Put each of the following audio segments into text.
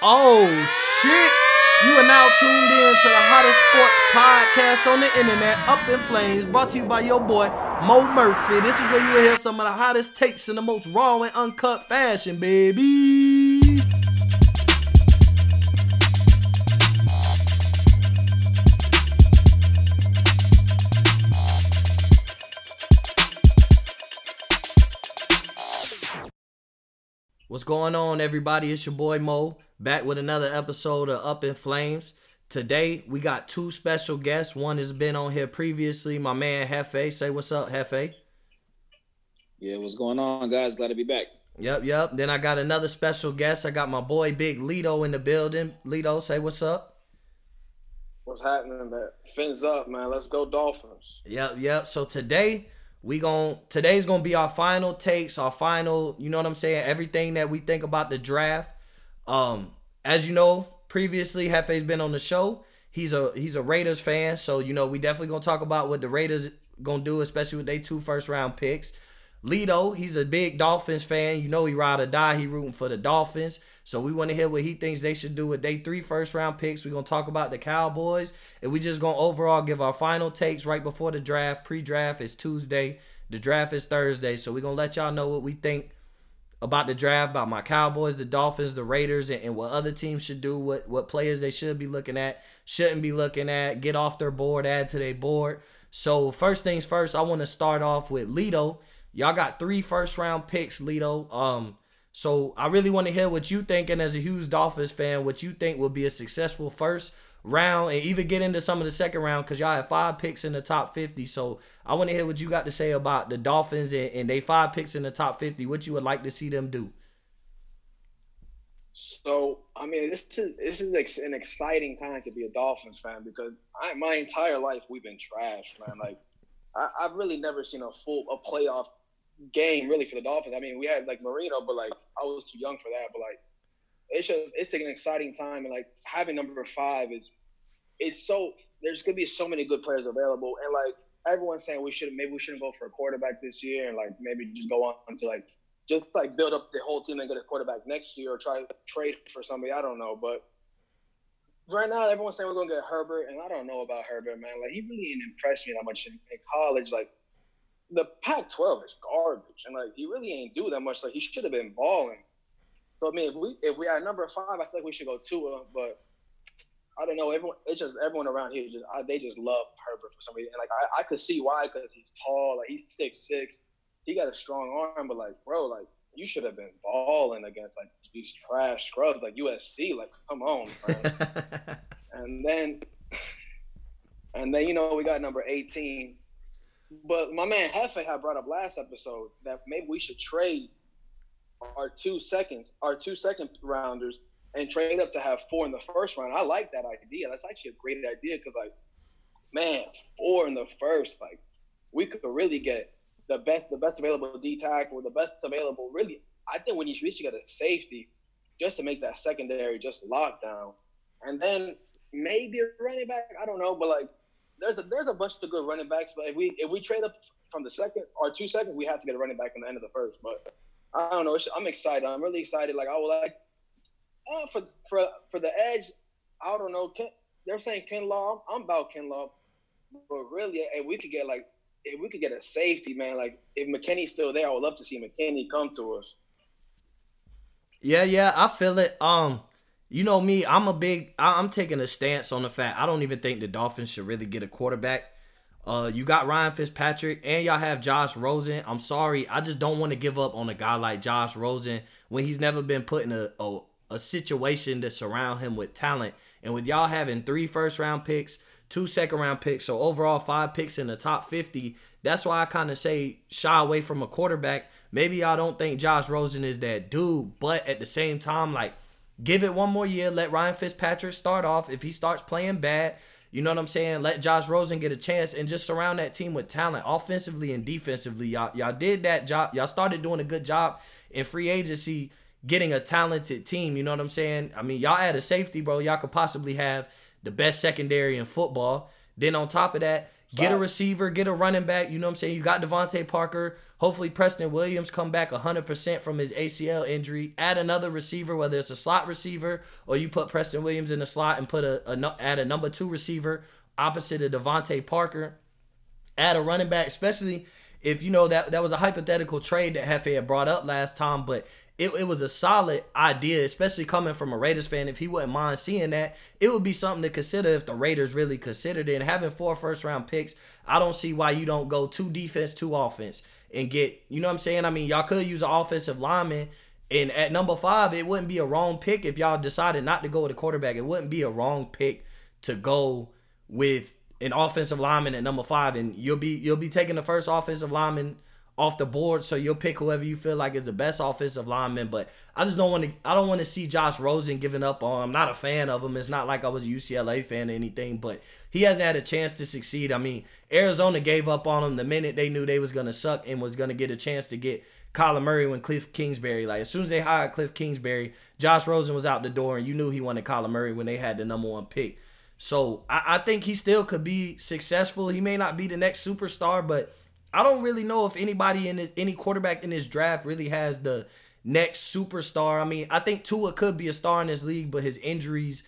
Oh shit! You are now tuned in to the hottest sports podcast on the internet, Up in Flames, brought to you by your boy Mo Murphy. This is where you will hear some of the hottest takes in the most raw and uncut fashion, baby. Going on, everybody? It's your boy Mo, back with another episode of Up in Flames. Today, we got two special guests. One has been on here previously, my man Hefe. Say what's up, Hefe. Yeah, what's going on, guys? Glad to be back. Yep, yep. Then I got another special guest. I got my boy Big Lito in the building. Lito, say what's up. What's happening, man? Fins up, man. Let's go Dolphins. Yep, yep. So today we gon' today's gonna be our final takes, our final, you know what I'm saying, everything that we think about the draft. Um, as you know, previously Hefe's been on the show. He's a he's a Raiders fan, so you know we definitely gonna talk about what the Raiders gonna do, especially with their two first round picks. Lito, he's a big Dolphins fan. You know he ride or die. He rooting for the Dolphins. So we want to hear what he thinks they should do with their three first round picks. We're gonna talk about the Cowboys, and we just gonna overall give our final takes right before the draft. Pre-draft is Tuesday. The draft is Thursday. So we're gonna let y'all know what we think about the draft, about my Cowboys, the Dolphins, the Raiders, and, and what other teams should do, what what players they should be looking at, shouldn't be looking at, get off their board, add to their board. So first things first, I want to start off with Lito. Y'all got three first round picks, Lito. Um, so I really want to hear what you think, and as a huge Dolphins fan, what you think will be a successful first round, and even get into some of the second round because y'all have five picks in the top fifty. So I want to hear what you got to say about the Dolphins and, and they five picks in the top fifty. What you would like to see them do. So I mean, this is this is an exciting time to be a Dolphins fan because I, my entire life we've been trashed, man. Like I, I've really never seen a full a playoff game really for the Dolphins. I mean, we had like Marino, but like I was too young for that. But like it's just it's an exciting time and like having number five is it's so there's gonna be so many good players available and like everyone's saying we should maybe we shouldn't go for a quarterback this year and like maybe just go on to like just like build up the whole team and get a quarterback next year or try to trade for somebody. I don't know, but right now everyone's saying we're gonna get Herbert, and I don't know about Herbert, man. Like he really didn't impress me that much in, in college. Like the Pac-12 is garbage, and like he really ain't do that much. Like he should have been balling. So I mean, if we if we are number five, I feel like we should go Tua, but I don't know. Everyone, it's just everyone around here just I, they just love Herbert for some reason. And like I, I could see why because he's tall, like he's six six, he got a strong arm, but like bro, like you should have been balling against like these trash scrubs like USC. Like come on, and then and then you know we got number eighteen. But my man Hefe had brought up last episode that maybe we should trade our two seconds, our two second rounders, and trade up to have four in the first round. I like that idea. That's actually a great idea because, like, man, four in the first, like, we could really get the best, the best available D tackle, the best available. Really, I think we need we should get a safety just to make that secondary just lockdown, and then maybe a running back. I don't know, but like, there's a there's a bunch of good running backs. But if we if we trade up from the second or two seconds, we have to get a running back in the end of the first. But I don't know. I'm excited. I'm really excited. Like I would like uh, for for for the edge. I don't know. Ken, they're saying Kinlaw. I'm about Kinlaw, but really, if we could get like if we could get a safety, man. Like if McKinney's still there, I would love to see McKinney come to us. Yeah, yeah, I feel it. Um, you know me, I'm a big. I'm taking a stance on the fact I don't even think the Dolphins should really get a quarterback. Uh, you got Ryan Fitzpatrick and y'all have Josh Rosen. I'm sorry, I just don't want to give up on a guy like Josh Rosen when he's never been put in a, a, a situation to surround him with talent. And with y'all having three first round picks, two second round picks, so overall five picks in the top 50, that's why I kind of say shy away from a quarterback. Maybe y'all don't think Josh Rosen is that dude, but at the same time, like, give it one more year. Let Ryan Fitzpatrick start off. If he starts playing bad, you know what I'm saying? Let Josh Rosen get a chance and just surround that team with talent, offensively and defensively. Y'all, y'all did that job. Y'all started doing a good job in free agency, getting a talented team. You know what I'm saying? I mean, y'all add a safety, bro. Y'all could possibly have the best secondary in football. Then on top of that, get a receiver, get a running back. You know what I'm saying? You got DeVante Parker, Hopefully Preston Williams come back 100% from his ACL injury. Add another receiver, whether it's a slot receiver or you put Preston Williams in the slot and put a, a add a number two receiver opposite of DeVante Parker. Add a running back, especially if you know that that was a hypothetical trade that Hefe had brought up last time, but it, it was a solid idea, especially coming from a Raiders fan. If he wouldn't mind seeing that, it would be something to consider if the Raiders really considered it. And having four first round picks, I don't see why you don't go two defense, two offense and get, you know what I'm saying? I mean, y'all could use an offensive lineman. And at number five, it wouldn't be a wrong pick if y'all decided not to go with a quarterback. It wouldn't be a wrong pick to go with an offensive lineman at number five, and you'll be you'll be taking the first offensive lineman off the board, so you'll pick whoever you feel like is the best offensive lineman. But I just don't want to. I don't want to see Josh Rosen giving up on. Him. I'm not a fan of him. It's not like I was a UCLA fan or anything, but he hasn't had a chance to succeed. I mean, Arizona gave up on him the minute they knew they was gonna suck and was gonna get a chance to get Kyler Murray when Cliff Kingsbury. Like as soon as they hired Cliff Kingsbury, Josh Rosen was out the door, and you knew he wanted Kyler Murray when they had the number one pick. So I, I think he still could be successful. He may not be the next superstar, but I don't really know if anybody in this, any quarterback in this draft really has the next superstar. I mean, I think Tua could be a star in this league, but his injuries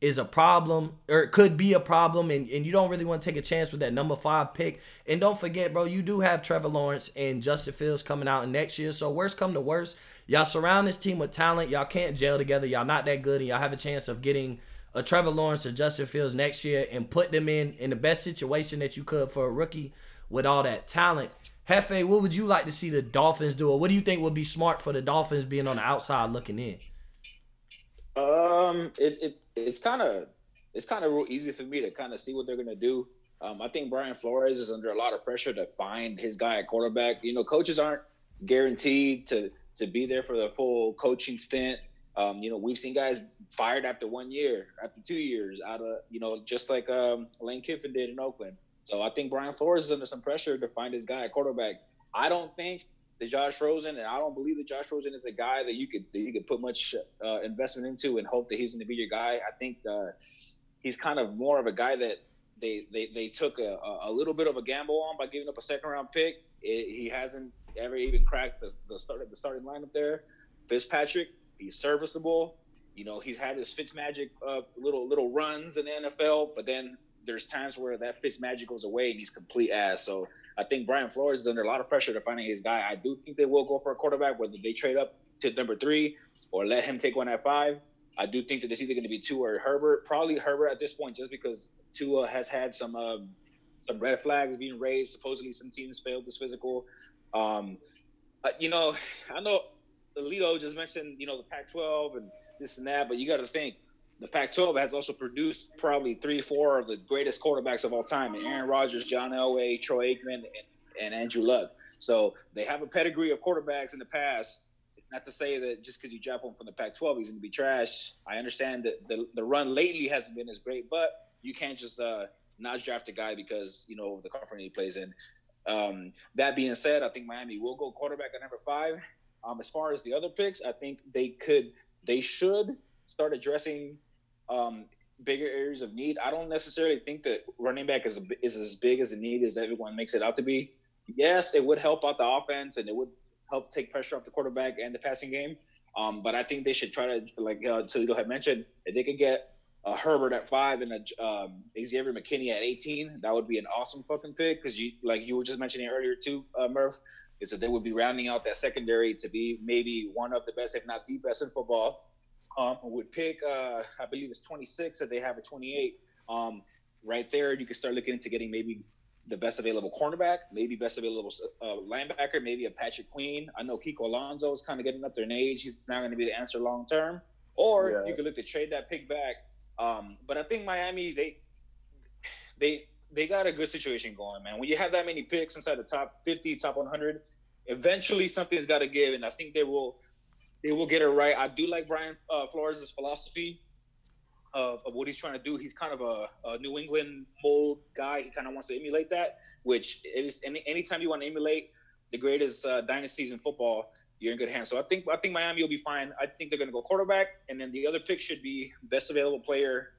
is a problem or it could be a problem and, and you don't really want to take a chance with that number five pick. And don't forget, bro, you do have Trevor Lawrence and Justin Fields coming out next year. So worst come to worst, y'all surround this team with talent. Y'all can't gel together. Y'all not that good and y'all have a chance of getting – a Trevor Lawrence or Justin Fields next year and put them in in the best situation that you could for a rookie with all that talent. Hefe, what would you like to see the Dolphins do, or what do you think would be smart for the Dolphins being on the outside looking in? Um, it, it it's kind of it's kind of real easy for me to kind of see what they're gonna do. Um, I think Brian Flores is under a lot of pressure to find his guy at quarterback. You know, coaches aren't guaranteed to to be there for the full coaching stint. Um, you know, we've seen guys fired after one year, after two years, out of you know, just like um, Lane Kiffin did in Oakland. So I think Brian Flores is under some pressure to find his guy at quarterback. I don't think that Josh Rosen, and I don't believe that Josh Rosen is a guy that you could that you could put much uh, investment into and hope that he's going to be your guy. I think uh, he's kind of more of a guy that they they, they took a, a little bit of a gamble on by giving up a second round pick. It, he hasn't ever even cracked the, the start the starting lineup there. Fitzpatrick, he's serviceable. You know, he's had his Fitzmagic uh, little little runs in the NFL, but then there's times where that Fitzmagic goes away and he's complete ass. So I think Brian Flores is under a lot of pressure to finding his guy. I do think they will go for a quarterback, whether they trade up to number three or let him take one at five. I do think that it's either going to be Tua or Herbert. Probably Herbert at this point, just because Tua has had some um, some red flags being raised. Supposedly, some teams failed this physical. Um, uh, you know, I know Alito just mentioned, you know, the Pac-12 and this and that, but you got to think the Pac-12 has also produced probably three, four of the greatest quarterbacks of all time: Aaron Rodgers, John Elway, Troy Aikman, and, and Andrew Luck. So they have a pedigree of quarterbacks in the past. Not to say that just because you drop one from the Pac-12, he's going to be trash. I understand that the, the run lately hasn't been as great, but you can't just uh, not draft a guy because you know the conference he plays in. Um, that being said, I think Miami will go quarterback at number five. Um, as far as the other picks, I think they could, they should start addressing um, bigger areas of need. I don't necessarily think that running back is, is as big as a need as everyone makes it out to be. Yes, it would help out the offense and it would help take pressure off the quarterback and the passing game. Um, but I think they should try to, like uh, Toledo had mentioned, if they could get a Herbert at five and a um, Xavier McKinney at 18, that would be an awesome fucking pick. Because you, like you were just mentioning earlier too, uh, Murph, is that they would be rounding out that secondary to be maybe one of the best, if not the best in football. Um, would pick, uh, I believe it's 26 that they have at 28. Um, right there, you can start looking into getting maybe the best available cornerback, maybe best available uh, linebacker, maybe a Patrick Queen. I know Kiko Alonso is kind of getting up there in age. He's not going to be the answer long term. Or yeah. you could look to trade that pick back. Um, but I think Miami, they they they got a good situation going, man. When you have that many picks inside the top 50, top 100, eventually something's got to give, and I think they will they will get it right. I do like Brian uh, Flores' philosophy of, of, what he's trying to do. He's kind of a, a New England mold guy. He kind of wants to emulate that, which is any anytime you want to emulate the greatest uh, dynasties in football, you're in good hands. So I think I think Miami will be fine. I think they're going to go quarterback, and then the other pick should be best available player.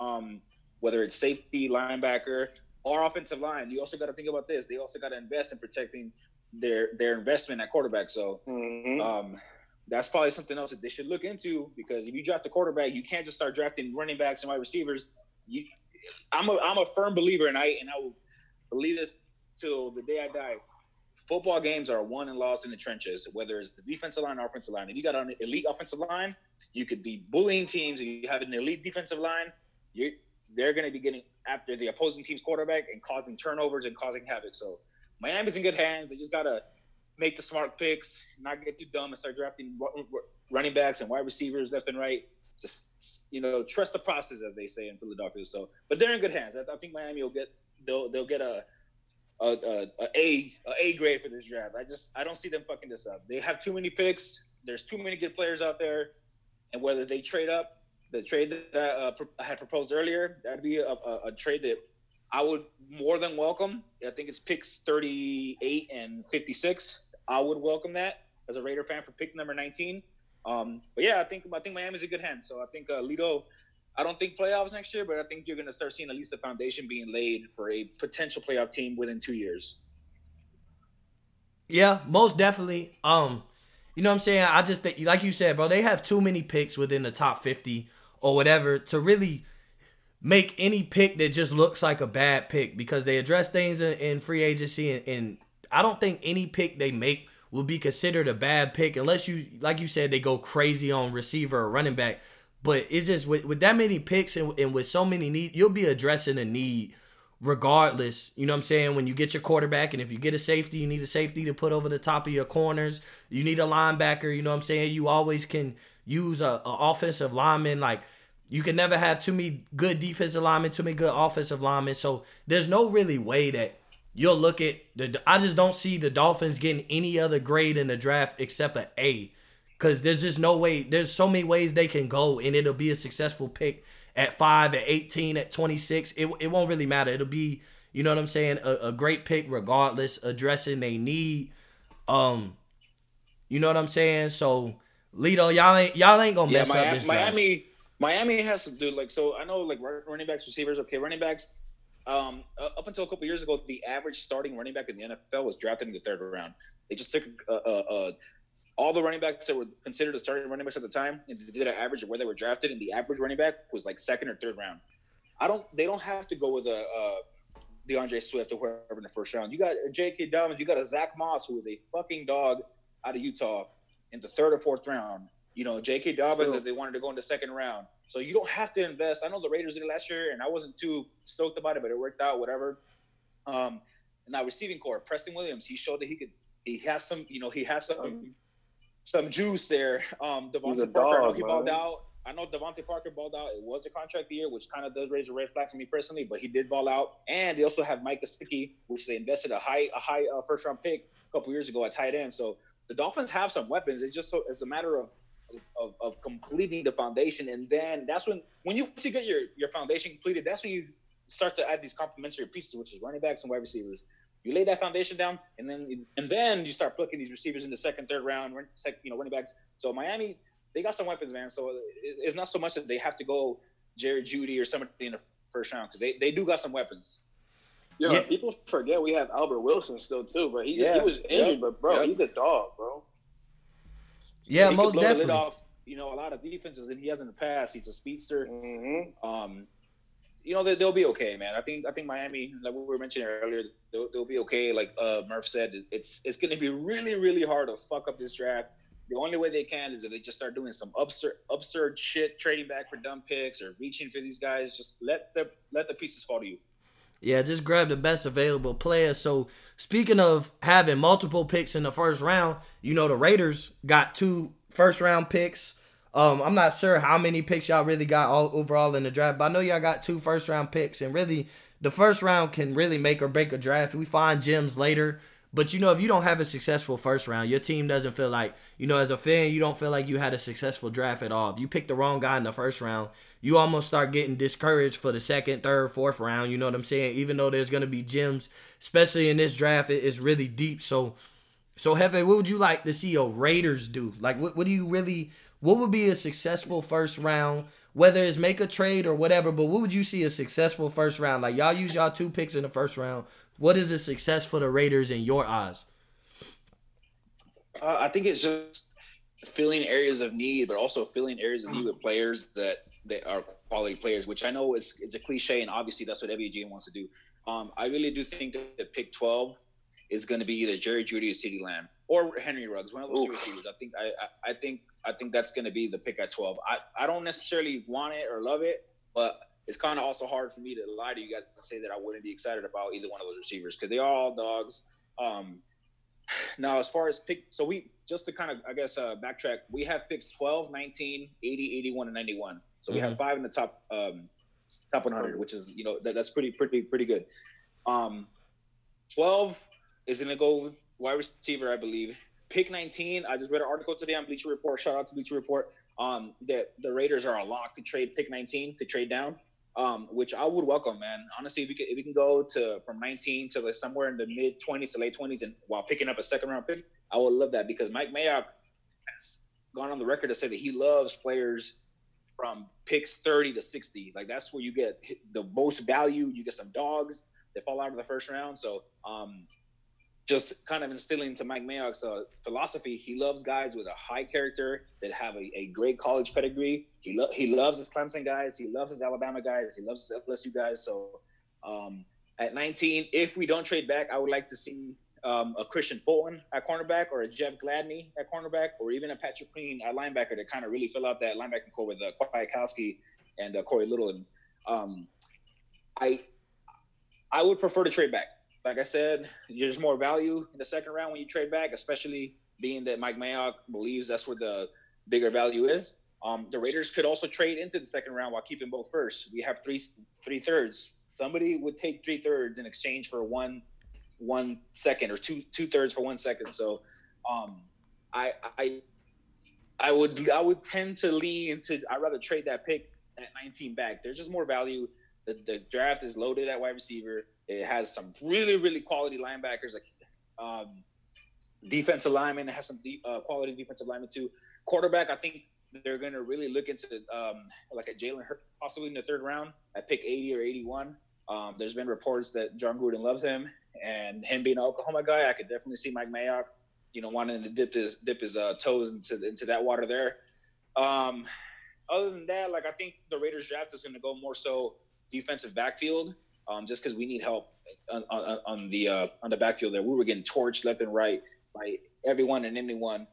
Um, whether it's safety, linebacker, or offensive line. You also got to think about this. They also got to invest in protecting their their investment at quarterback. So Mhm. um, that's probably something else that they should look into because if you draft a quarterback, you can't just start drafting running backs and wide receivers. You, I'm a I'm a firm believer, and I and I will believe this till the day I die. Football games are won and lost in the trenches, whether it's the defensive line or offensive line. If you got an elite offensive line, you could be bullying teams. If you have an elite defensive line, you they're going to be getting after the opposing team's quarterback and causing turnovers and causing havoc. So Miami's in good hands. They just got to make the smart picks, not get too dumb, and start drafting ru- ru- running backs and wide receivers left and right. Just you know, trust the process, as they say in Philadelphia. So, but they're in good hands. I, I think Miami will get they'll they'll get a a, a, a A grade for this draft. I just I don't see them fucking this up. They have too many picks. There's too many good players out there, and whether they trade up, the trade that uh, I had proposed earlier, that'd be a, a, a trade that I would more than welcome. I think it's picks 38 and 56. I would welcome that as a Raider fan for pick number 19. Um, but yeah, I think I think Miami's a good hand. So I think uh, Lito. I don't think playoffs next year, but I think you're going to start seeing at least the foundation being laid for a potential playoff team within two years. Yeah, most definitely. Um, you know what I'm saying? I just think, like you said, bro, they have too many picks within the top 50 or whatever to really make any pick that just looks like a bad pick because they address things in, in free agency and, and I don't think any pick they make will be considered a bad pick unless you, like you said, they go crazy on receiver or running back. But it's just with, with that many picks and, and with so many needs, you'll be addressing a need regardless. You know what I'm saying? When you get your quarterback, and if you get a safety, you need a safety to put over the top of your corners. You need a linebacker. You know what I'm saying? You always can use a, a offensive lineman. Like you can never have too many good defensive linemen, too many good offensive linemen. So there's no really way that you'll look at the. I just don't see the Dolphins getting any other grade in the draft except an A. Cause there's just no way. There's so many ways they can go, and it'll be a successful pick at five, at 18, at 26. It, it won't really matter. It'll be, you know what I'm saying, a, a great pick regardless, addressing they need. Um, you know what I'm saying? So, Lito, y'all ain't y'all ain't gonna Yeah, mess up Miami, this draft. Miami, Miami has to do like so. I know like running backs, receivers. Okay, running backs. Um, up until a couple years ago, the average starting running back in the NFL was drafted in the third round. They just took uh, uh, uh, all the running backs that were considered the starting running backs at the time, and they did an average of where they were drafted, and the average running back was like second or third round. I don't. They don't have to go with a uh, D'Andre Swift or whoever in the first round. You got J.K. Dobbins. You got a Zach Moss who is a fucking dog out of Utah in the third or fourth round. You know, J.K. Dobbins True. if they wanted to go in the second round. So you don't have to invest. I know the Raiders did it last year, and I wasn't too stoked about it, but it worked out. Whatever. Um, and now receiving corps, Preston Williams, he showed that he could. He has some. You know, he has some some juice there. Um, DeVante Parker, I know dog, he man. balled out. I know DeVante Parker balled out. It was a contract year, which kind of does raise a red flag for me personally, but he did ball out. And they also have Mike Gesicki, which they invested a high a high uh, first round pick a couple years ago at tight end. So the Dolphins have some weapons. It's just so it's a matter of of, of completing the foundation, and then that's when when you once you get your your foundation completed, that's when you start to add these complementary pieces, which is running backs and wide receivers. You lay that foundation down, and then and then you start plucking these receivers in the second, third round, run- you know, running backs. So Miami, they got some weapons, man. So it's, it's not so much that they have to go Jerry Jeudy or somebody in the first round because they, they do got some weapons. Yo, Yeah. people forget we have Albert Wilson still too, but he Yeah. he was injured, Yep. but bro, Yep. he's a dog, bro. Yeah, he most could blow the lid definitely. off, you know, a lot of defenses that he has in the past. He's a speedster. Mm-hmm. Um, you know, they, they'll be okay, man. I think I think Miami, like we were mentioning earlier, they'll, they'll be okay. Like uh, Murph said, it's it's going to be really really hard to fuck up this draft. The only way they can is if they just start doing some absurd absurd shit, trading back for dumb picks or reaching for these guys. Just let the let the pieces fall to you. Yeah, just grab the best available player. So speaking of having multiple picks in the first round, you know the Raiders got two first round picks. Um, I'm not sure how many picks y'all really got all overall in the draft, but I know y'all got two first round picks, and really the first round can really make or break a draft. We find gems later. But you know, if you don't have a successful first round, your team doesn't feel like, you know, as a fan, you don't feel like you had a successful draft at all. If you pick the wrong guy in the first round, you almost start getting discouraged for the second, third, fourth round. You know what I'm saying? Even though there's gonna be gems, especially in this draft, it is really deep. So, so Hefe, what would you like to see a Raiders do? Like, what, what do you really? What would be a successful first round? Whether it's make a trade or whatever, but what would you see a successful first round? Like y'all use y'all two picks in the first round. What is a success for the Raiders in your eyes? Uh, I think it's just filling areas of need, but also filling areas of need with players that they are quality players, which I know is, is a cliche, and obviously that's what every GM wants to do. Um, I really do think that pick 12 is going to be either Jerry Jeudy or CeeDee Lamb or Henry Ruggs, one of those two receivers. I think I, I, I think I think that's going to be the pick at 12. I, I don't necessarily want it or love it, but it's kind of also hard for me to lie to you guys and say that I wouldn't be excited about either one of those receivers because they are all dogs. Um, now, as far as pick, so we just to kind of, I guess, uh, backtrack, we have picks 12, 19, 80, 81, and 91. So we mm-hmm. have five in the top um, top 100, which is you know that, that's pretty pretty pretty good. Um, 12 is going to go wide receiver, I believe. Pick 19. I just read an article today on Bleacher Report. Shout out to Bleacher Report. Um, that the Raiders are a lock to trade pick 19 to trade down. Um, which I would welcome, man. Honestly, if we can, if we can go to from 19 to like somewhere in the mid 20s to late 20s, and while picking up a second round pick, I would love that because Mike Mayock has gone on the record to say that he loves players from picks 30 to 60. Like that's where you get the most value. You get some dogs that fall out of the first round. So um, just kind of instilling into Mike Mayock's uh, philosophy. He loves guys with a high character that have a, a great college pedigree. He lo- he loves his Clemson guys. He loves his Alabama guys. He loves his LSU guys. So um, at 19, if we don't trade back, I would like to see um, a Kristian Fulton at cornerback or a Jeff Gladney at cornerback or even a Patrick Queen at linebacker to kind of really fill out that linebacking corps with uh, Kwiatkoski and uh, Cory Littleton. Um, I I would prefer to trade back like I said, there's more value in the second round when you trade back, especially being that Mike Mayock believes that's where the bigger value is. Um, the Raiders could also trade into the second round while keeping both first. We have three three thirds. Somebody would take three thirds in exchange for one one second or two two thirds for one second. So um, I I I would I would tend to lean into I'd rather trade that pick at 19 back. There's just more value. The, the draft is loaded at wide receiver. It has some really, really quality linebackers, like um, defensive lineman. It has some uh, quality defensive linemen too. Quarterback, I think they're going to really look into um, like a Jalen Hurt, possibly in the third round at pick 80 or 81. Um, there's been reports that Jon Gruden loves him, and him being an Oklahoma guy, I could definitely see Mike Mayock, you know, wanting to dip his dip his uh, toes into into that water there. Um, other than that, like I think the Raiders draft is going to go more so defensive backfield um, just because we need help on, on, on the uh, on the backfield there. We were getting torched left and right by everyone and anyone.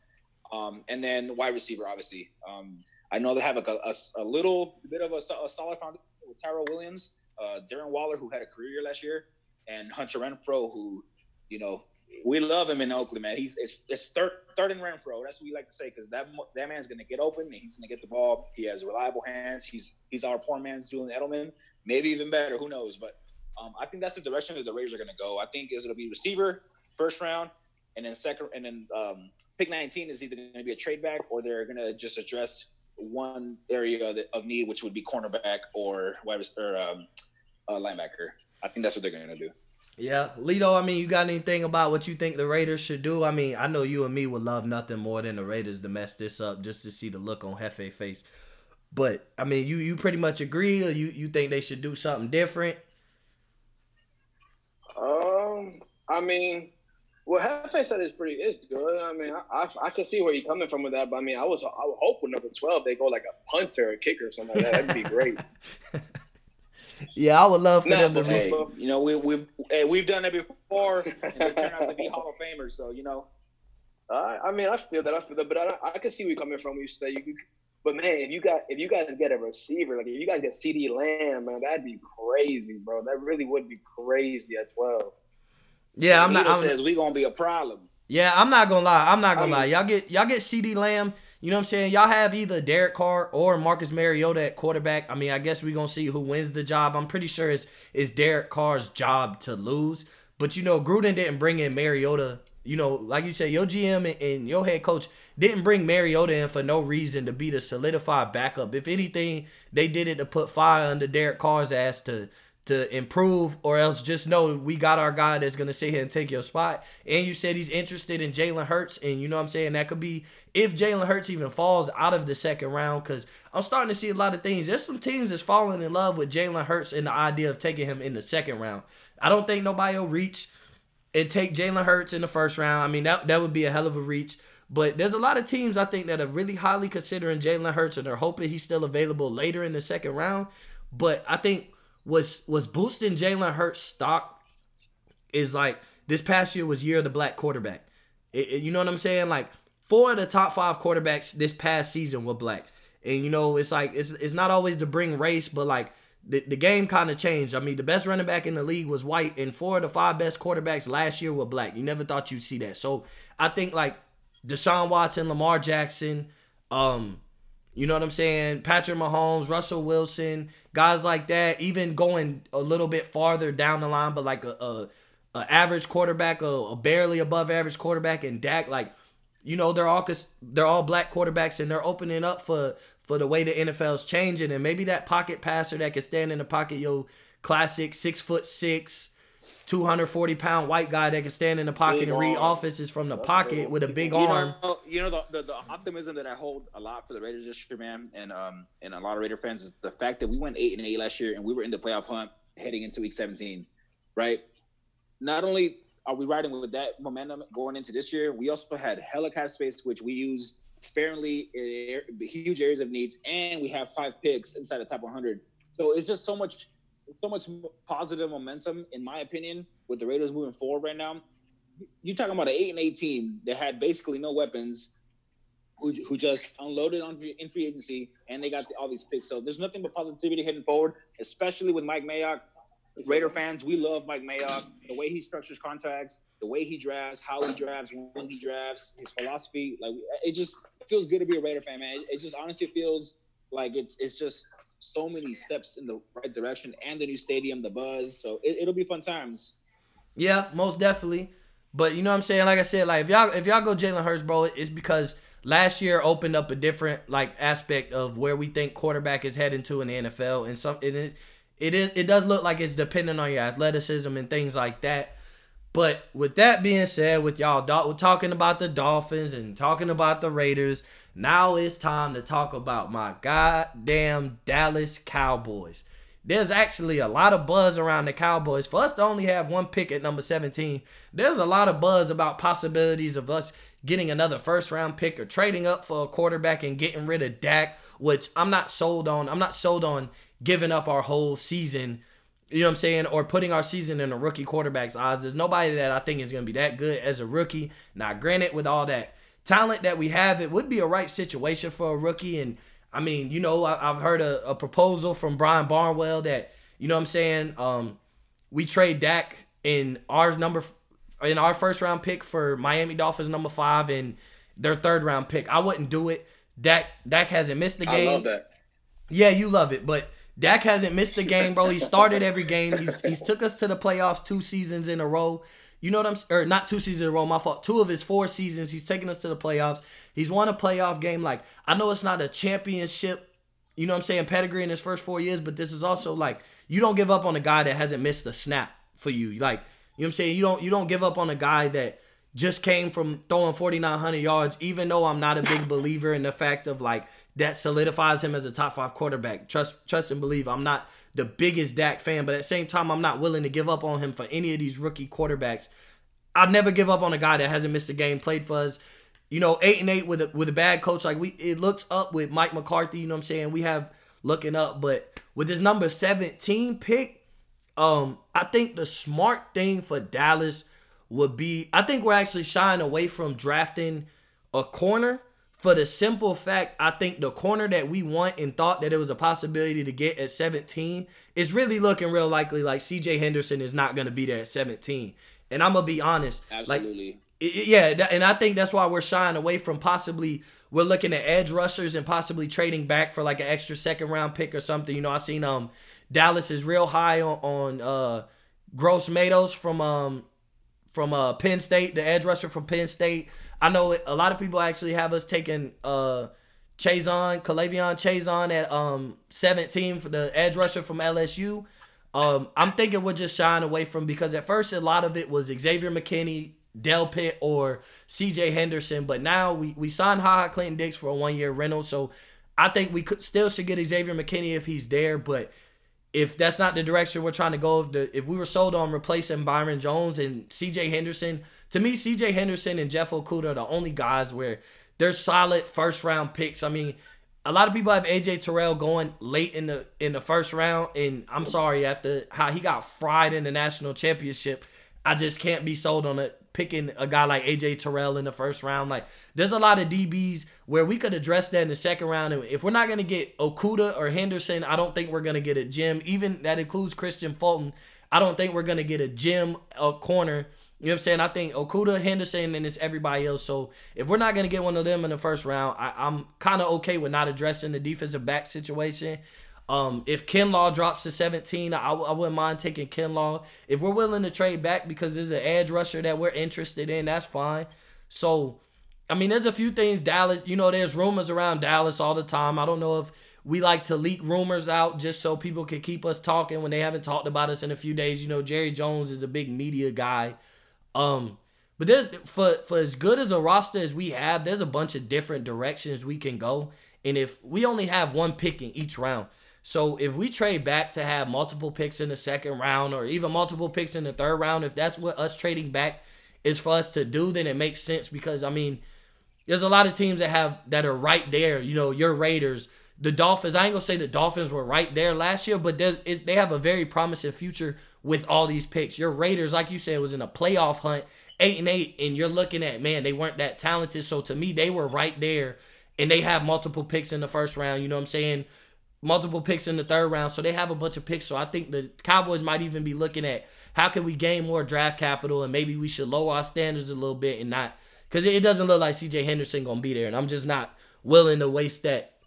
Um, and then wide receiver, obviously. Um, I know they have a, a, a little bit of a, a, solid foundation with Tyrell Williams, uh, Darren Waller, who had a career year last year, and Hunter Renfrow, who, you know, we love him in Oakland, man. He's it's, it's third third and Renfrow. That's what we like to say because that that man's gonna get open and he's gonna get the ball. He has reliable hands. He's he's our poor man's Julian Edelman, maybe even better. Who knows? But um, I think that's the direction that the Raiders are to go. I think is it'll be receiver first round, and then second, and then um, pick 19 is either to be a trade back or they're to just address one area of need, which would be cornerback or wide or um, linebacker. I think that's what they're to do. Yeah, Lito. I mean, you got anything about what you think the Raiders should do? I mean, I know you and me would love nothing more than the Raiders to mess this up, just to see the look on Hefe face. But I mean, you you pretty much agree, or you you think they should do something different? Um, I mean, what Hefe said is pretty it's good. I mean, I, I, I can see where you're coming from with that, but I mean, I was I would hope with number twelve they go like a punter, a kicker, or something like that. That'd be great. yeah, I would love for them to. Hey, you know, we, we've hey, we've done it before, and they turn out to be Hall of Famers. So you know. I, I mean, I feel that. I feel that, but I, I can see where you're coming from. When you say you could, but man, if you got if you guys get a receiver, like if you guys get CeeDee Lamb, man, that'd be crazy, bro. That really would be crazy at twelve. Yeah, I'm not. I'm, says we gonna be a problem. Yeah, I'm not gonna lie. I'm not gonna I mean, lie. Y'all get y'all get CeeDee Lamb. You know what I'm saying? Y'all have either Derek Carr or Marcus Mariota at quarterback. I mean, I guess we're gonna see who wins the job. I'm pretty sure it's it's Derek Carr's job to lose. But you know, Gruden didn't bring in Mariota. You know, like you said, your GM and, and your head coach didn't bring Mariota in for no reason to be the solidified backup. If anything, they did it to put fire under Derek Carr's ass to to improve, or else just know we got our guy that's gonna sit here and take your spot. And you said he's interested in Jalen Hurts, and you know what I'm saying that could be if Jalen Hurts even falls out of the second round, because I'm starting to see a lot of things. There's some teams that's falling in love with Jalen Hurts and the idea of taking him in the second round. I don't think nobody will reach and take Jalen Hurts in the first round. I mean that that would be a hell of a reach. But there's a lot of teams I think that are really highly considering Jalen Hurts and they're hoping he's still available later in the second round. But I think was was boosting Jalen Hurts stock is like this past year was year of the black quarterback. It, it, you know what I'm saying? Like four of the top five quarterbacks this past season were black. And you know, it's like it's it's not always to bring race, but like the, the game kind of changed. I mean, the best running back in the league was white, and four of the five best quarterbacks last year were black. You never thought you'd see that. So I think like Deshaun Watson, Lamar Jackson, um, you know what I'm saying? Patrick Mahomes, Russell Wilson, guys like that. Even going a little bit farther down the line, but like a, a, a average quarterback, a, a barely above average quarterback, and Dak, like you know, they're all they're all black quarterbacks, and they're opening up for for the way the NFL's changing, and maybe that pocket passer that can stand in the pocket, yo, classic six foot six, 240 pound white guy that can stand in the pocket big and read arm. offenses from the pocket with a big you arm. Know, you know, the, the, the, optimism that I hold a lot for the Raiders this year, man, and um and a lot of Raider fans is the fact that we went eight and eight last year and we were in the playoff hunt heading into week 17, right? Not only are we riding with that momentum going into this year, we also had cap space, which we used sparingly in huge areas of needs, and we have five picks inside the top 100. So it's just so much, so much positive momentum, in my opinion, with the Raiders moving forward right now. You're talking about an eight and eight team that had basically no weapons, who, who just unloaded on in free agency, and they got all these picks. So there's nothing but positivity heading forward, especially with Mike Mayock. Raider fans, we love Mike Mayock. The way he structures contracts, the way he drafts, how he drafts, when he drafts, his philosophy. Like it just feels good to be a Raider fan, man. It, it just honestly feels like it's it's just so many steps in the right direction, and the new stadium, the buzz. So it, it'll be fun times. Yeah, most definitely. But you know what I'm saying? Like I said, like if y'all if y'all go Jalen Hurts, bro, it's because last year opened up a different like aspect of where we think quarterback is heading to in the NFL, and some it is it is it does look like it's dependent on your athleticism and things like that. But with that being said, with y'all we're talking about the Dolphins and talking about the Raiders, now it's time to talk about my goddamn Dallas Cowboys. There's actually a lot of buzz around the Cowboys. For us to only have one pick at number 17, there's a lot of buzz about possibilities of us getting another first round pick or trading up for a quarterback and getting rid of Dak, which I'm not sold on. I'm not sold on giving up our whole season, you know what I'm saying, or putting our season in a rookie quarterback's eyes. There's nobody that I think is going to be that good as a rookie. Now, granted, with all that talent that we have, it would be a right situation for a rookie. And I mean, you know, I, have heard a, a, proposal from Brian Barnwell that, you know what I'm saying, um, we trade Dak in our number in our first round pick for Miami Dolphins number five and their third round pick. I wouldn't do it. Dak Dak hasn't missed the game. I love that. Yeah, you love it, but Dak hasn't missed a game, bro. He started every game. He's he's took us to the playoffs two seasons in a row. You know what I'm or not two seasons in a row, my fault. Two of his four seasons, he's taken us to the playoffs. He's won a playoff game. Like, I know it's not a championship, you know what I'm saying, pedigree in his first four years, but this is also like you don't give up on a guy that hasn't missed a snap for you. Like, you know what I'm saying? You don't you don't give up on a guy that just came from throwing 4,900 yards, even though I'm not a big believer in the fact of like that solidifies him as a top five quarterback. Trust, trust and believe. I'm not the biggest Dak fan, but at the same time, I'm not willing to give up on him for any of these rookie quarterbacks. I'd never give up on a guy that hasn't missed a game, played for us. You know, eight and eight with a with a bad coach. Like we, it looks up with Mike McCarthy. You know what I'm saying? We have looking up, but with this number 17 pick, um, I think the smart thing for Dallas would be. I think we're actually shying away from drafting a corner for the simple fact I think the corner that we want and thought that it was a possibility to get at 17 is really looking real likely like CJ Henderson is not going to be there at 17. And I'm going to be honest. Absolutely. Like, yeah, and I think that's why we're shying away from possibly we're looking at edge rushers and possibly trading back for like an extra second round pick or something. You know, I seen um Dallas is real high on, on uh Gross Matos from um from uh Penn State, the edge rusher from Penn State. I know a lot of people actually have us taking uh Chaisson, K'Lavon Chaisson at um 17 for the edge rusher from LSU. Um, I'm thinking we're just shying away from because at first a lot of it was Xavier McKinney, Delpit, or CJ Henderson, but now we we signed Ha Ha Clinton-Dix for a one year rental, so I think we could still should get Xavier McKinney if he's there, but if that's not the direction we're trying to go, if the if we were sold on replacing Byron Jones and C.J. Henderson, to me, C.J. Henderson and Jeff Okudah are the only guys where they're solid first round picks. I mean, a lot of people have AJ Terrell going late in the in the first round, and I'm sorry after how he got fried in the national championship, I just can't be sold on it picking a guy like AJ Terrell in the first round. Like, there's a lot of DBs where we could address that in the second round. And if we're not gonna get Okudah or Henderson, I don't think we're gonna get a Jim. Even that includes Kristian Fulton. I don't think we're gonna get a Jim a corner you know what I'm saying? I think Okudah, Henderson, and it's everybody else. So if we're not gonna get one of them in the first round, I, am kind of okay with not addressing the defensive back situation. Um, if Kinlaw drops to 17, I, I wouldn't mind taking Kinlaw. If we're willing to trade back because there's an edge rusher that we're interested in, that's fine. So, I mean, there's a few things Dallas. You know, there's rumors around Dallas all the time. I don't know if we like to leak rumors out just so people can keep us talking when they haven't talked about us in a few days. You know, Jerry Jones is a big media guy. Um, but there's for for as good as a roster as we have, there's a bunch of different directions we can go. And if we only have one pick in each round, so if we trade back to have multiple picks in the second round or even multiple picks in the third round, if that's what us trading back is for us to do, then it makes sense because I mean, there's a lot of teams that have that are right there. You know, your Raiders, the Dolphins. I ain't gonna say the Dolphins were right there last year, but they have a very promising future with all these picks. Your Raiders, like you said, was in a playoff hunt, eight and eight, and you're looking at man, they weren't that talented. So to me, they were right there, and they have multiple picks in the first round. You know what I'm saying? Multiple picks in the third round, so they have a bunch of picks. So I think the Cowboys might even be looking at how can we gain more draft capital, and maybe we should lower our standards a little bit and not because it doesn't look like C.J. Henderson gonna be there, and I'm just not willing to waste that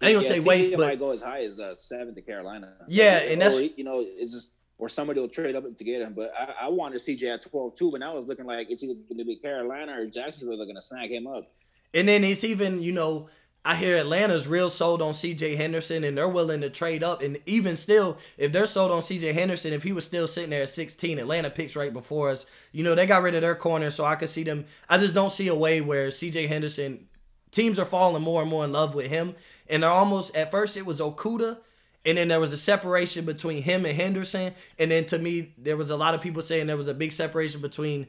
I ain't gonna yeah, say waste, but might go as high as uh, seven to Carolina. Yeah, and that's you know it's just or somebody will trade up to get him. But I, I wanted CJ at 12 too, but now it's looking like it's either going to be Carolina or Jacksonville they are going to snag him up. And then it's even, you know, I hear Atlanta's real sold on CJ Henderson and they're willing to trade up. And even still, if they're sold on CJ Henderson, if he was still sitting there at 16, Atlanta picks right before us, you know, they got rid of their corner. So I could see them. I just don't see a way where CJ Henderson, teams are falling more and more in love with him. And they're almost, at first, it was Okudah and then there was a separation between him and Henderson. And then to me, there was a lot of people saying there was a big separation between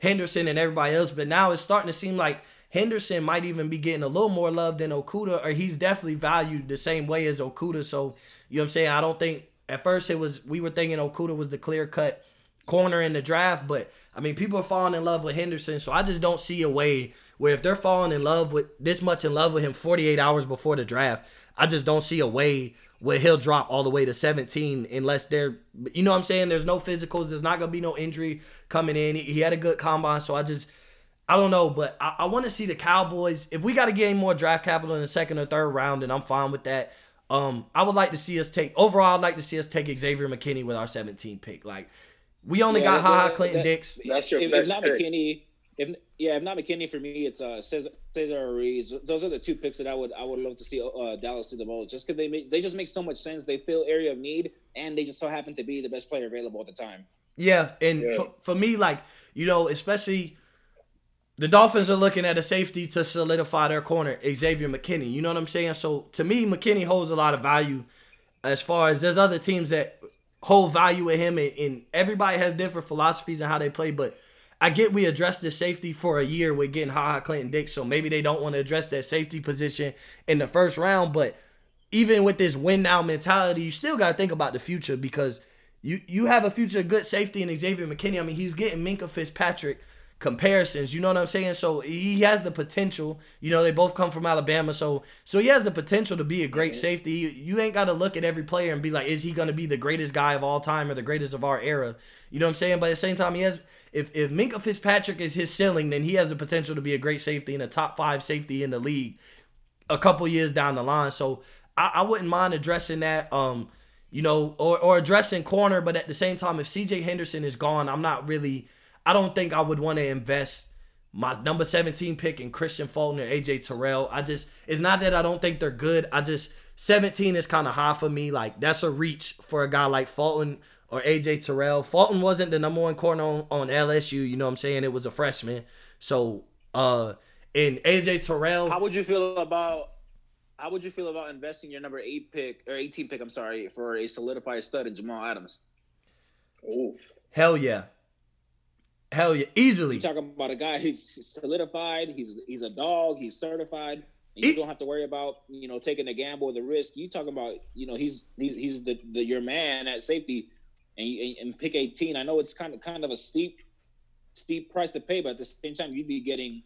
Henderson and everybody else. But now it's starting to seem like Henderson might even be getting a little more love than Okudah, or he's definitely valued the same way as Okudah. So, you know what I'm saying? I don't think at first it was we were thinking Okudah was the clear cut corner in the draft, but I mean people are falling in love with Henderson, so I just don't see a way where if they're falling in love with this much in love with him 48 hours before the draft, I just don't see a way where he'll drop all the way to 17 unless they're you know what I'm saying? There's no physicals. There's not gonna be no injury coming in. He, he had a good combine so I just I don't know but I, I want to see the Cowboys if we got to gain more draft capital in the second or third round and I'm fine with that. Um I would like to see us take overall I'd like to see us take Xavier McKinney with our 17 pick like we only yeah, got Ha Ha Clinton Dix. that's your if, best if not pick. McKinney if yeah, if not McKinney for me, it's uh Cesar, Cesar Ruiz. Those are the two picks that I would I would love to see uh, Dallas do the most, just because they make they just make so much sense. They fill area of need, and they just so happen to be the best player available at the time. Yeah, and yeah. For, for me, like you know, especially the Dolphins are looking at a safety to solidify their corner, Xavier McKinney. You know what I'm saying? So to me, McKinney holds a lot of value. As far as there's other teams that hold value in him, and, and everybody has different philosophies on how they play, but I get we addressed the safety for a year with getting Ha Ha Clinton Dix, so maybe they don't want to address that safety position in the first round. But even with this win now mentality, you still got to think about the future because you you have a future good safety in Xavier McKinney. I mean, he's getting Minkah Fitzpatrick comparisons. You know what I'm saying? So he has the potential. You know, they both come from Alabama, so so he has the potential to be a great safety. You, you ain't got to look at every player and be like, is he going to be the greatest guy of all time or the greatest of our era? You know what I'm saying? But at the same time, he has if if Minkah Fitzpatrick is his ceiling, then he has the potential to be a great safety and a top five safety in the league a couple years down the line. So I, I wouldn't mind addressing that. Um, you know, or or addressing corner, but at the same time, if CJ Henderson is gone, I'm not really. I don't think I would want to invest my number 17 pick in Kristian Fulton or AJ Terrell. I just it's not that I don't think they're good. I just 17 is kind of high for me. Like that's a reach for a guy like Fulton or AJ Terrell. Fulton wasn't the number one corner on, on LSU. You know what I'm saying? It was a freshman. So, uh, and AJ Terrell. How would you feel about? how would you feel about investing your number eight pick or 18 pick? I'm sorry for a solidified stud in Jamal Adams. Ooh. Hell yeah. Hell yeah. Easily. You talking about a guy who's solidified. He's he's a dog. He's certified. You He- don't have to worry about you know taking the gamble or the risk. You talking about you know he's he's, he's the, the your man at safety, and you, and pick 18. I know it's kind of kind of a steep steep price to pay, but at the same time you'd be getting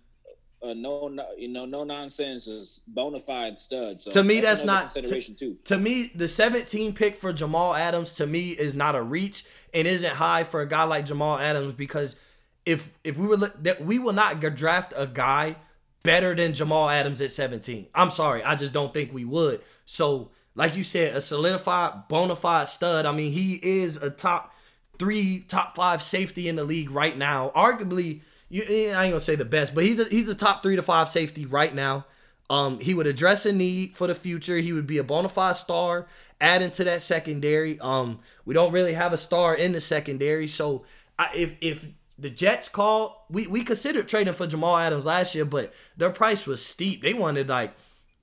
a no no- you know no nonsense is bona fide stud. So To me, that's another not- consideration too. to me, the 17 pick for Jamal Adams to me is not a reach and isn't high for a guy like Jamal Adams because if if we were look- that we will not draft a guy better than Jamal Adams at 17. I'm sorry, I just don't think we would. So, like you said, a solidified, bona fide stud. I mean, he is a top three, top five safety in the league right now. Arguably, you, eh, I ain't gonna say the best, but he's a, he's a top three to five safety right now. Um, he would address a need for the future. He would be a bona fide star, adding to that secondary. Um, we don't really have a star in the secondary, so I, if if the Jets call, we we considered trading for Jamal Adams last year, but their price was steep. They wanted like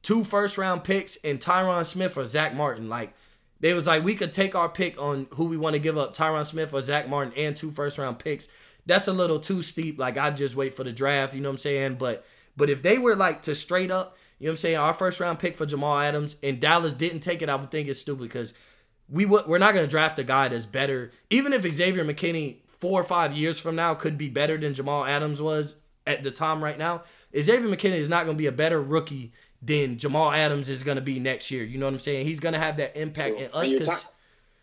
two first round picks and Tyron Smith or Zach Martin. Like they was like we could take our pick on who we want to give up, Tyron Smith or Zach Martin, and two first round picks. That's a little too steep. Like I just wait for the draft, you know what I'm saying? But but if they were like to straight up, you know what I'm saying, our first round pick for Jamal Adams and Dallas didn't take it, I would think it's stupid because we would we're not gonna draft a guy that's better. Even if Xavier McKinney four or five years from now could be better than Jamal Adams was at the time right now, Xavier McKinney is not gonna be a better rookie than Jamal Adams is gonna be next year. You know what I'm saying? He's gonna have that impact in us your, 'cause- time,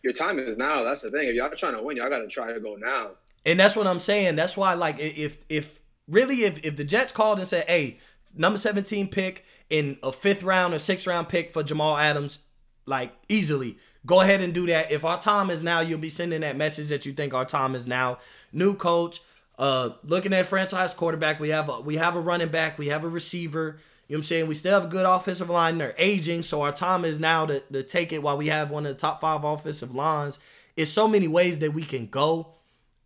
your time is now. That's the thing. If y'all trying to win, y'all got to try to go now. And that's what I'm saying. That's why, like, if if really if if the Jets called and said, "Hey, number 17 pick in a fifth round or sixth round pick for Jamal Adams," like easily, go ahead and do that. If our time is now, you'll be sending that message that you think our time is now. New coach, uh, looking at franchise quarterback. We have a, we have a running back. We have a receiver. You know what I'm saying? We still have a good offensive line. They're aging, so our time is now to, to take it while we have one of the top five offensive lines. It's so many ways that we can go.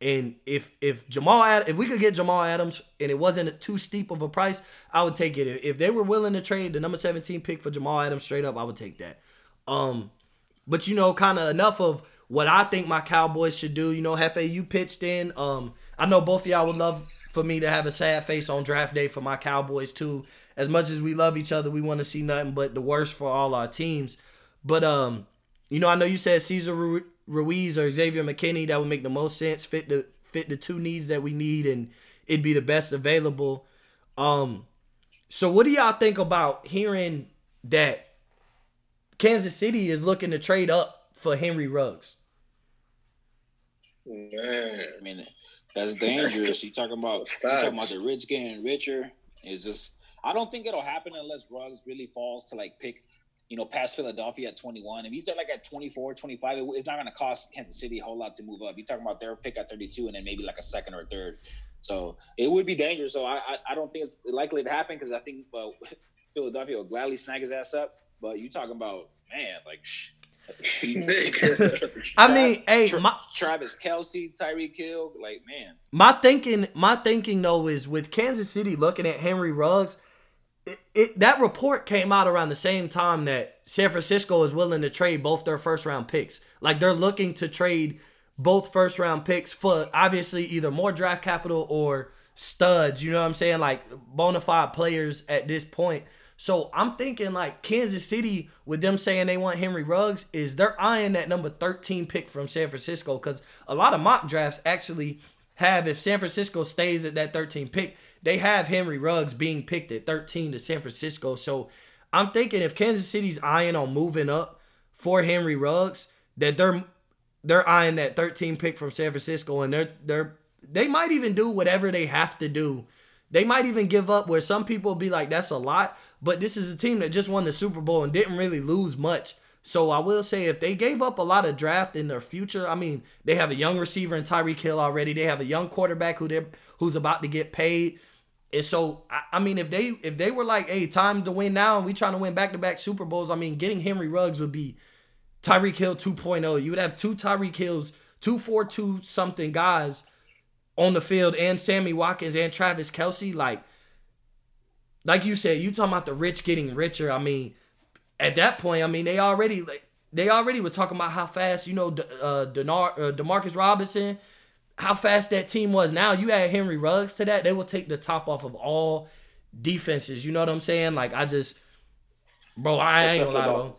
And if if Jamal Ad, if we could get Jamal Adams and it wasn't too steep of a price, I would take it. If they were willing to trade the number 17 pick for Jamal Adams straight up, I would take that. Um, but you know, kind of enough of what I think my Cowboys should do. You know, Hefe, you pitched in. Um, I know both of y'all would love for me to have a sad face on draft day for my Cowboys too. As much as we love each other, we want to see nothing but the worst for all our teams. But um, you know, I know you said Cesar Ruiz or Xavier McKinney. That would make the most sense. Fit the fit the two needs that we need, and it'd be the best available. Um, so what do y'all think about hearing that Kansas City is looking to trade up for Henry Ruggs? Man. I mean, that's dangerous. You talking about you talking about the rich getting richer. It's just I don't think it'll happen unless Ruggs really falls to like pick, you know, past Philadelphia at 21. If he's there like at 24, 25, it- it's not going to cost Kansas City a whole lot to move up. You're talking about their pick at 32 and then maybe like a second or a third. So it would be dangerous. So I I, I don't think it's likely to happen because I think uh, Philadelphia will gladly snag his ass up. But you talking about man, like. Shh. I mean, hey, Tra- my- Travis Kelce, Tyreek Hill, like man, My thinking, my thinking though is with Kansas City looking at Henry Ruggs, it, that report came out around the same time that San Francisco is willing to trade both their first round picks. Like they're looking to trade both first round picks for obviously either more draft capital or studs. You know what I'm saying? Like bona fide players at this point. So I'm thinking like Kansas City with them saying they want Henry Ruggs is they're eyeing that number 13 pick from San Francisco because a lot of mock drafts actually have if San Francisco stays at that 13 pick, they have Henry Ruggs being picked at 13 to San Francisco. So I'm thinking if Kansas City's eyeing on moving up for Henry Ruggs, that they're they're eyeing that 13 pick from San Francisco and they're they're they might even do whatever they have to do. They might even give up where some people be like, that's a lot. But this is a team that just won the Super Bowl and didn't really lose much. So I will say if they gave up a lot of draft in their future, I mean, they have a young receiver in Tyreek Hill already. They have a young quarterback who they who's about to get paid. And so I, I mean, if they if they were like, hey, time to win now, and we trying to win back to back Super Bowls, I mean, getting Henry Ruggs would be Tyreek Hill 2.0. You would have two Tyreek Hills, two four two something guys on the field, and Sammy Watkins and Travis Kelce. Like, like you said, you talking about the rich getting richer. I mean, at that point, I mean, they already like they already were talking about how fast you know uh, Denar- uh, Demarcus Robinson, how fast that team was. Now you add Henry Ruggs to that, they will take the top off of all defenses. You know what I'm saying? Like I just, bro, I ain't gonna lie, bro.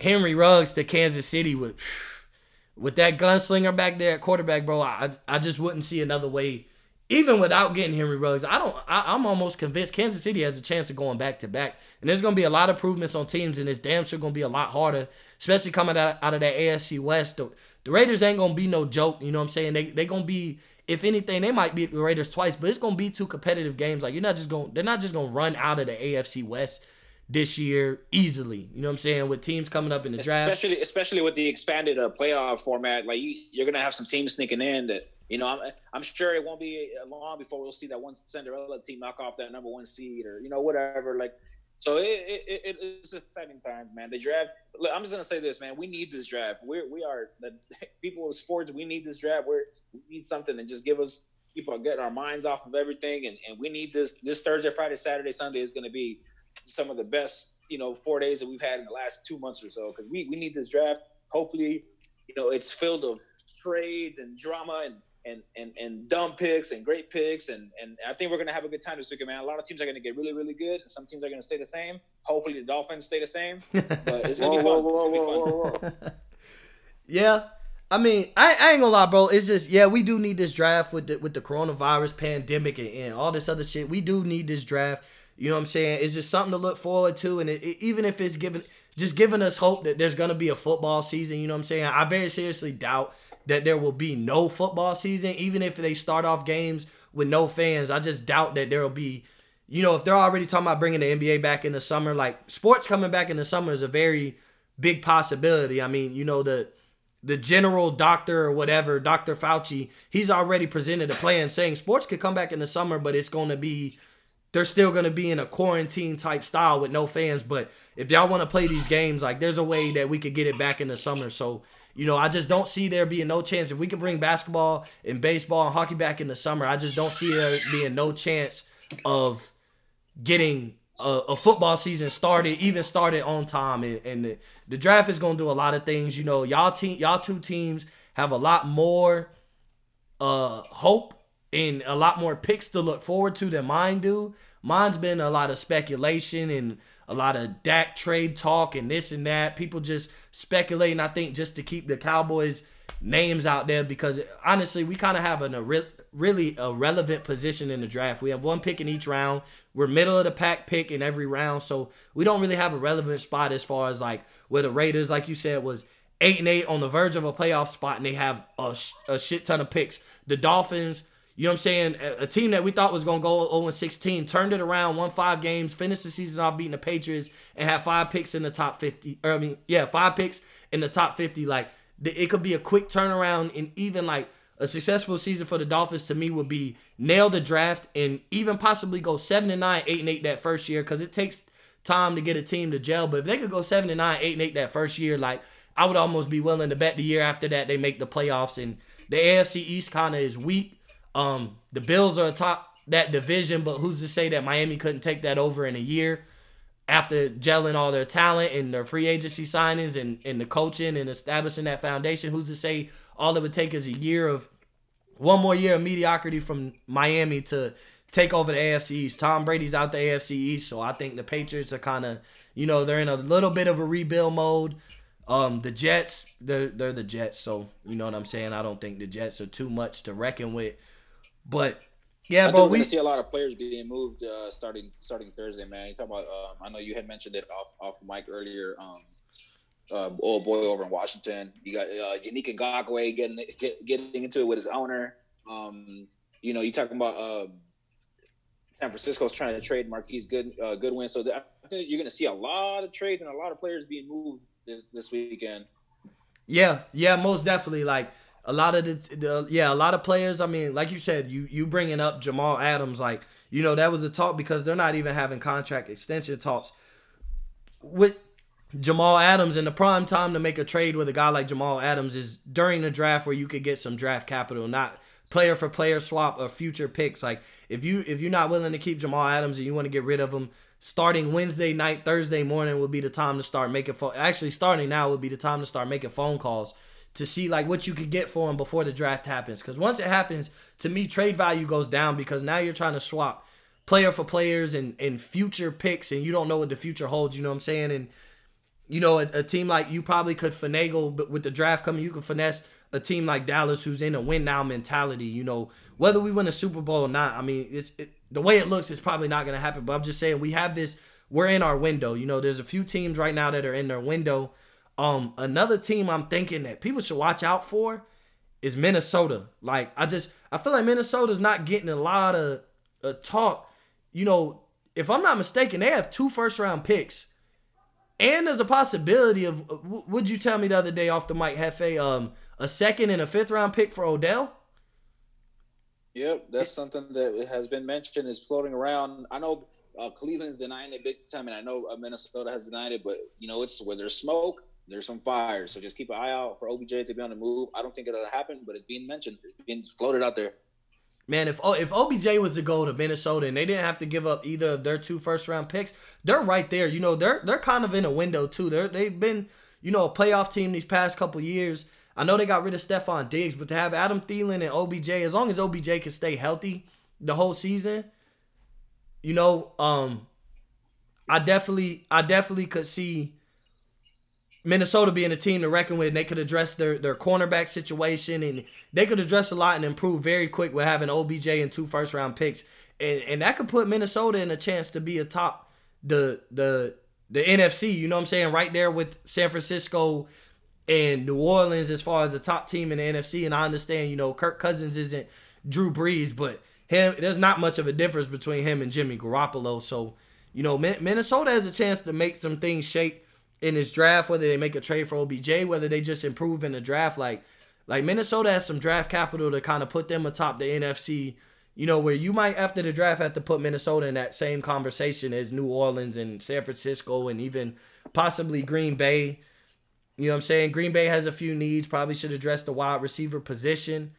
Henry Ruggs to Kansas City with with that gunslinger back there at quarterback, bro. I I just wouldn't see another way. Even without getting Henry Ruggs, I don't. I, am almost convinced Kansas City has a chance of going back to back, and there's gonna be a lot of improvements on teams, and it's damn sure gonna be a lot harder, especially coming out, out of that AFC West. The, the Raiders ain't gonna be no joke. You know what I'm saying? They they gonna be if anything, they might beat the Raiders twice, but it's gonna be two competitive games. Like you're not just gonna they're not just gonna run out of the AFC West this year easily. You know what I'm saying? With teams coming up in the draft, especially especially with the expanded uh, playoff format, like you, you're gonna have some teams sneaking in that you know. I'm, I'm sure it won't be long before we'll see that one Cinderella team knock off that number one seed or you know whatever. Like, so it, it, it it's exciting times, man. The draft. Look, I'm just gonna say this, man. We need this draft. We're we are the people of sports. We need this draft. We're we need something to just give us keep our get our minds off of everything, and and we need this this Thursday, Friday, Saturday, Sunday is gonna be some of the best, you know, four days that we've had in the last two months or so. Because we, we need this draft. Hopefully, you know, it's filled of trades and drama and and and and dumb picks and great picks and and I think we're gonna have a good time this weekend, man. A lot of teams are gonna get really really good, and some teams are gonna stay the same. Hopefully, the Dolphins stay the same, but it's gonna whoa, be fun. Whoa, whoa, whoa, yeah. I mean, I, I, ain't gonna lie, bro. It's just yeah, we do need this draft with the with the coronavirus pandemic and, and all this other shit. We do need this draft. You know what I'm saying? It's just something to look forward to, and it, it, even if it's given, just giving us hope that there's gonna be a football season. You know what I'm saying? I very seriously doubt that there will be no football season, even if they start off games with no fans. I just doubt that there will be. You know, if they're already talking about bringing the NBA back in the summer, like sports coming back in the summer is a very big possibility. I mean, you know the the general doctor or whatever, Dr. Fauci, he's already presented a plan saying sports could come back in the summer, but it's going to be they're still going to be in a quarantine type style with no fans. But if y'all want to play these games, like there's a way that we could get it back in the summer. So, you know, I just don't see there being no chance. If we can bring basketball and baseball and hockey back in the summer, I just don't see there being no chance of getting a, a football season started, even started on time. And, and the, the draft is going to do a lot of things. You know, y'all team, y'all two teams have a lot more uh hope and a lot more picks to look forward to than mine do. Mine's been a lot of speculation and a lot of Dak trade talk and this and that. People just speculating, I think, just to keep the Cowboys' names out there because honestly, we kind of have an, a really a relevant position in the draft. We have one pick in each round. We're middle of the pack pick in every round, so we don't really have a relevant spot as far as like where the Raiders, like you said, was eight and eight on the verge of a playoff spot, and they have a, a shit ton of picks. The Dolphins you know what I'm saying? A, a team that we thought was going to go 0 16 turned it around, won five games, finished the season off beating the Patriots, and had five picks in the top 50. Or, I mean, yeah, five picks in the top 50. Like, it could be a quick turnaround, and even like a successful season for the Dolphins to me would be nail the draft and even possibly go 7 and 9, 8 and 8 that first year because it takes time to get a team to gel. But if they could go 7 and 9, 8 and 8 that first year, like, I would almost be willing to bet the year after that they make the playoffs. And the AFC East kind of is weak um, the Bills are atop that division, but who's to say that Miami couldn't take that over in a year after gelling all their talent and their free agency signings and, and the coaching and establishing that foundation? Who's to say all it would take is a year of one more year of mediocrity from Miami to take over the AFC East. Tom Brady's out the AFC East, so I think the Patriots are kind of, you know, they're in a little bit of a rebuild mode. Um, the Jets, they're they're the Jets, so you know what I'm saying. I don't think the Jets are too much to reckon with. But yeah, I bro, we see a lot of players being moved uh, starting starting Thursday, man. You talk about. Um, I know you had mentioned it off off the mic earlier. Um, uh, old boy over in Washington. You got uh, Yannick Ngakoue getting get, getting into it with his owner. Um, you know, you talking about uh, San Francisco's trying to trade Marquise Good uh, Goodwin. So I think you're going to see a lot of trades and a lot of players being moved this, this weekend. Yeah, yeah, most definitely. Like a lot of the, the, yeah, a lot of players. I mean, like you said, you you bringing up Jamal Adams, like you know that was a talk because they're not even having contract extension talks with Jamal Adams. And the prime time to make a trade with a guy like Jamal Adams is during the draft where you could get some draft capital, not player for player swap or future picks. Like if you if you're not willing to keep Jamal Adams and you want to get rid of him starting Wednesday night, Thursday morning would be the time to start making phone. Actually, starting now would be the time to start making phone calls to see like what you could get for him before the draft happens. Because once it happens, to me, trade value goes down because now you're trying to swap player for players and and future picks, and you don't know what the future holds. You know what I'm saying? And you know, a, a team like you probably could finagle, but with the draft coming, you could finesse a team like Dallas who's in a win now mentality. You know, whether we win a Super Bowl or not, I mean, it's it, the way it looks, it's probably not going to happen. But I'm just saying, we have this. We're in our window. You know, there's a few teams right now that are in their window um, another team I'm thinking that people should watch out for is Minnesota. Like I just I feel like Minnesota's not getting a lot of uh, talk. You know, if I'm not mistaken, they have two first round picks. And there's a possibility of uh, would you tell me the other day off the mic, Hefe, um, a second and a fifth round pick for Odell? Yep, that's something that has been mentioned is floating around. I know uh, Cleveland's denying it big time, and I know uh, Minnesota has denied it, but you know it's where there's smoke, there's some fires. So just keep an eye out for OBJ to be on the move. I don't think it'll happen, but it's being mentioned. It's being floated out there. Man, if if OBJ was to go to Minnesota and they didn't have to give up either of their two first round picks, they're right there. You know, they're they're kind of in a window too. They're they've been, you know, a playoff team these past couple years. I know they got rid of Stefon Diggs, but to have Adam Thielen and OBJ, as long as OBJ can stay healthy the whole season, you know, um, I definitely I definitely could see Minnesota being a team to reckon with, and they could address their their cornerback situation, and they could address a lot and improve very quick with having OBJ and two first round picks, and and that could put Minnesota in a chance to be atop the the the NFC. You know what I'm saying? Right there with San Francisco and New Orleans as far as the top team in the NFC. And I understand, you know, Kirk Cousins isn't Drew Brees, but him there's not much of a difference between him and Jimmy Garoppolo. So you know, Minnesota has a chance to make some things shake in this draft, whether they make a trade for OBJ, whether they just improve in the draft. Like, like Minnesota has some draft capital to kind of put them atop the NFC. You know, where you might after the draft have to put Minnesota in that same conversation as New Orleans and San Francisco and even possibly Green Bay. You know what I'm saying? Green Bay has a few needs, probably should address the wide receiver position.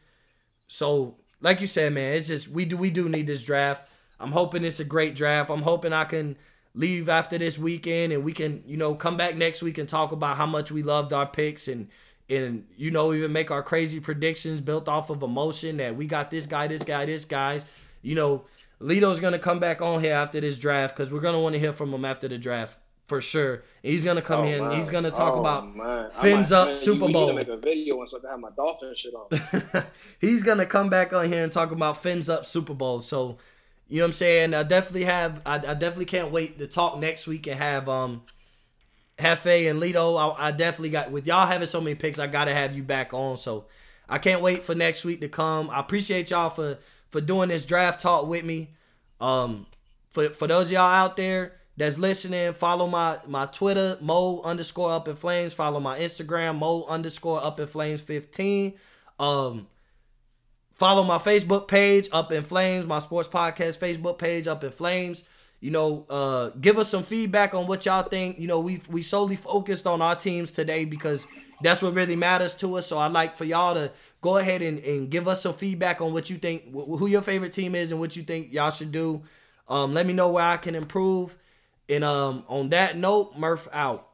So, like you said, man, it's just we do we do need this draft. I'm hoping it's a great draft. I'm hoping I can leave after this weekend and we can, you know, come back next week and talk about how much we loved our picks and and you know even make our crazy predictions built off of emotion that we got this guy, this guy, this guys. You know, Lito's gonna come back on here after this draft because we're gonna want to hear from him after the draft for sure. He's gonna come oh, in. Man. He's gonna talk oh, about man. fins up man, Super Bowl. You, make a video and so I can have my dolphin shit on. he's gonna come back on here and talk about fins up Super Bowl. So you know what I'm saying? I definitely have. I, I definitely can't wait to talk next week and have um, Hefe and Lito. I, I definitely got with y'all having so many picks. I gotta have you back on. So I can't wait for next week to come. I appreciate y'all for for doing this draft talk with me. Um, for for those y'all out there that's listening, follow my my Twitter Mo underscore up in flames. Follow my Instagram Mo underscore up in flames fifteen. Um Follow my Facebook page, Up in Flames, my sports podcast Facebook page, Up in Flames. You know, uh, give us some feedback on what y'all think. You know, we we solely focused on our teams today because that's what really matters to us. So I'd like for y'all to go ahead and, and give us some feedback on what you think, who your favorite team is, and what you think y'all should do. Um, let me know where I can improve. And um, on that note, Murph out.